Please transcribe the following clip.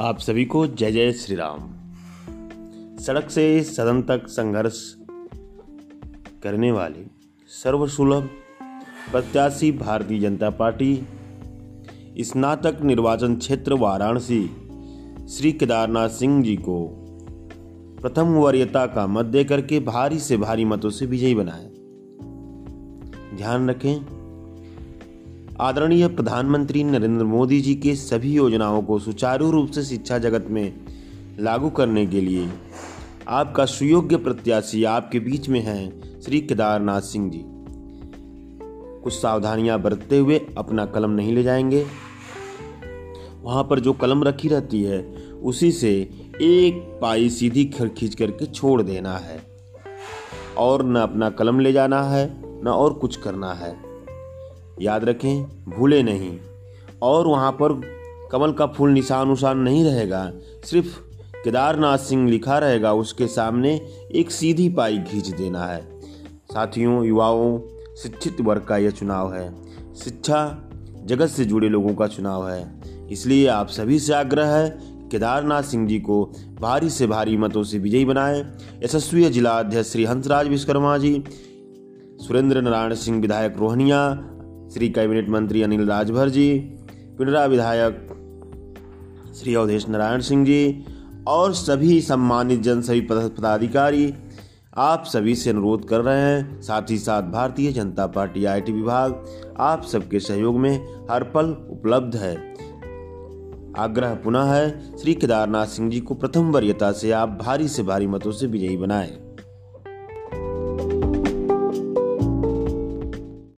आप सभी को जय जय श्री राम सड़क से सदन तक संघर्ष करने वाले सर्वसुलभ प्रत्याशी भारतीय जनता पार्टी, स्नातक निर्वाचन क्षेत्र वाराणसी, श्री केदारनाथ सिंह जी को प्रथम वरीयता का मत देकर के भारी से भारी मतों से विजयी बनाए। ध्यान रखें आदरणीय प्रधानमंत्री नरेंद्र मोदी जी के सभी योजनाओं को सुचारू रूप से शिक्षा जगत में लागू करने के लिए आपका सुयोग्य प्रत्याशी आपके बीच में हैं श्री केदारनाथ सिंह जी। कुछ सावधानियाँ बरतते हुए अपना कलम नहीं ले जाएँगे। वहाँ पर जो कलम रखी रहती है, उसी से एक पाई सीधी खर खींच करके छोड़ देना है। और न अपना कलम ले जाना है, न और कुछ करना है। याद रखें, भूले नहीं। और वहाँ पर कमल का फूल निशान उशान नहीं रहेगा, सिर्फ़ केदारनाथ सिंह लिखा रहेगा, उसके सामने एक सीधी पाई खींच देना है। साथियों, युवाओं, शिक्षित वर्ग का यह चुनाव है। शिक्षा जगत से जुड़े लोगों का चुनाव है। इसलिए आप सभी से आग्रह है, केदारनाथ सिंह जी को भारी से भारी मतों से विजयी बनाए। यशस्वी जिला अध्यक्ष श्री हंसराज विश्वकर्मा जी, सुरेंद्र नारायण सिंह विधायक रोहनिया श्री कैबिनेट मंत्री अनिल राजभर जी पिंडरा विधायक श्री अवधेश नारायण सिंह जी, और सभी सम्मानित जन सभी पदाधिकारी, आप सभी से अनुरोध कर रहे हैं। साथ ही साथ भारतीय जनता पार्टी आईटी विभाग, आप सबके सहयोग में हर पल उपलब्ध है। आग्रह पुनः है, श्री केदारनाथ सिंह जी को प्रथम वरीयता से आप भारी से भारी मतों से विजयी बनाएँ।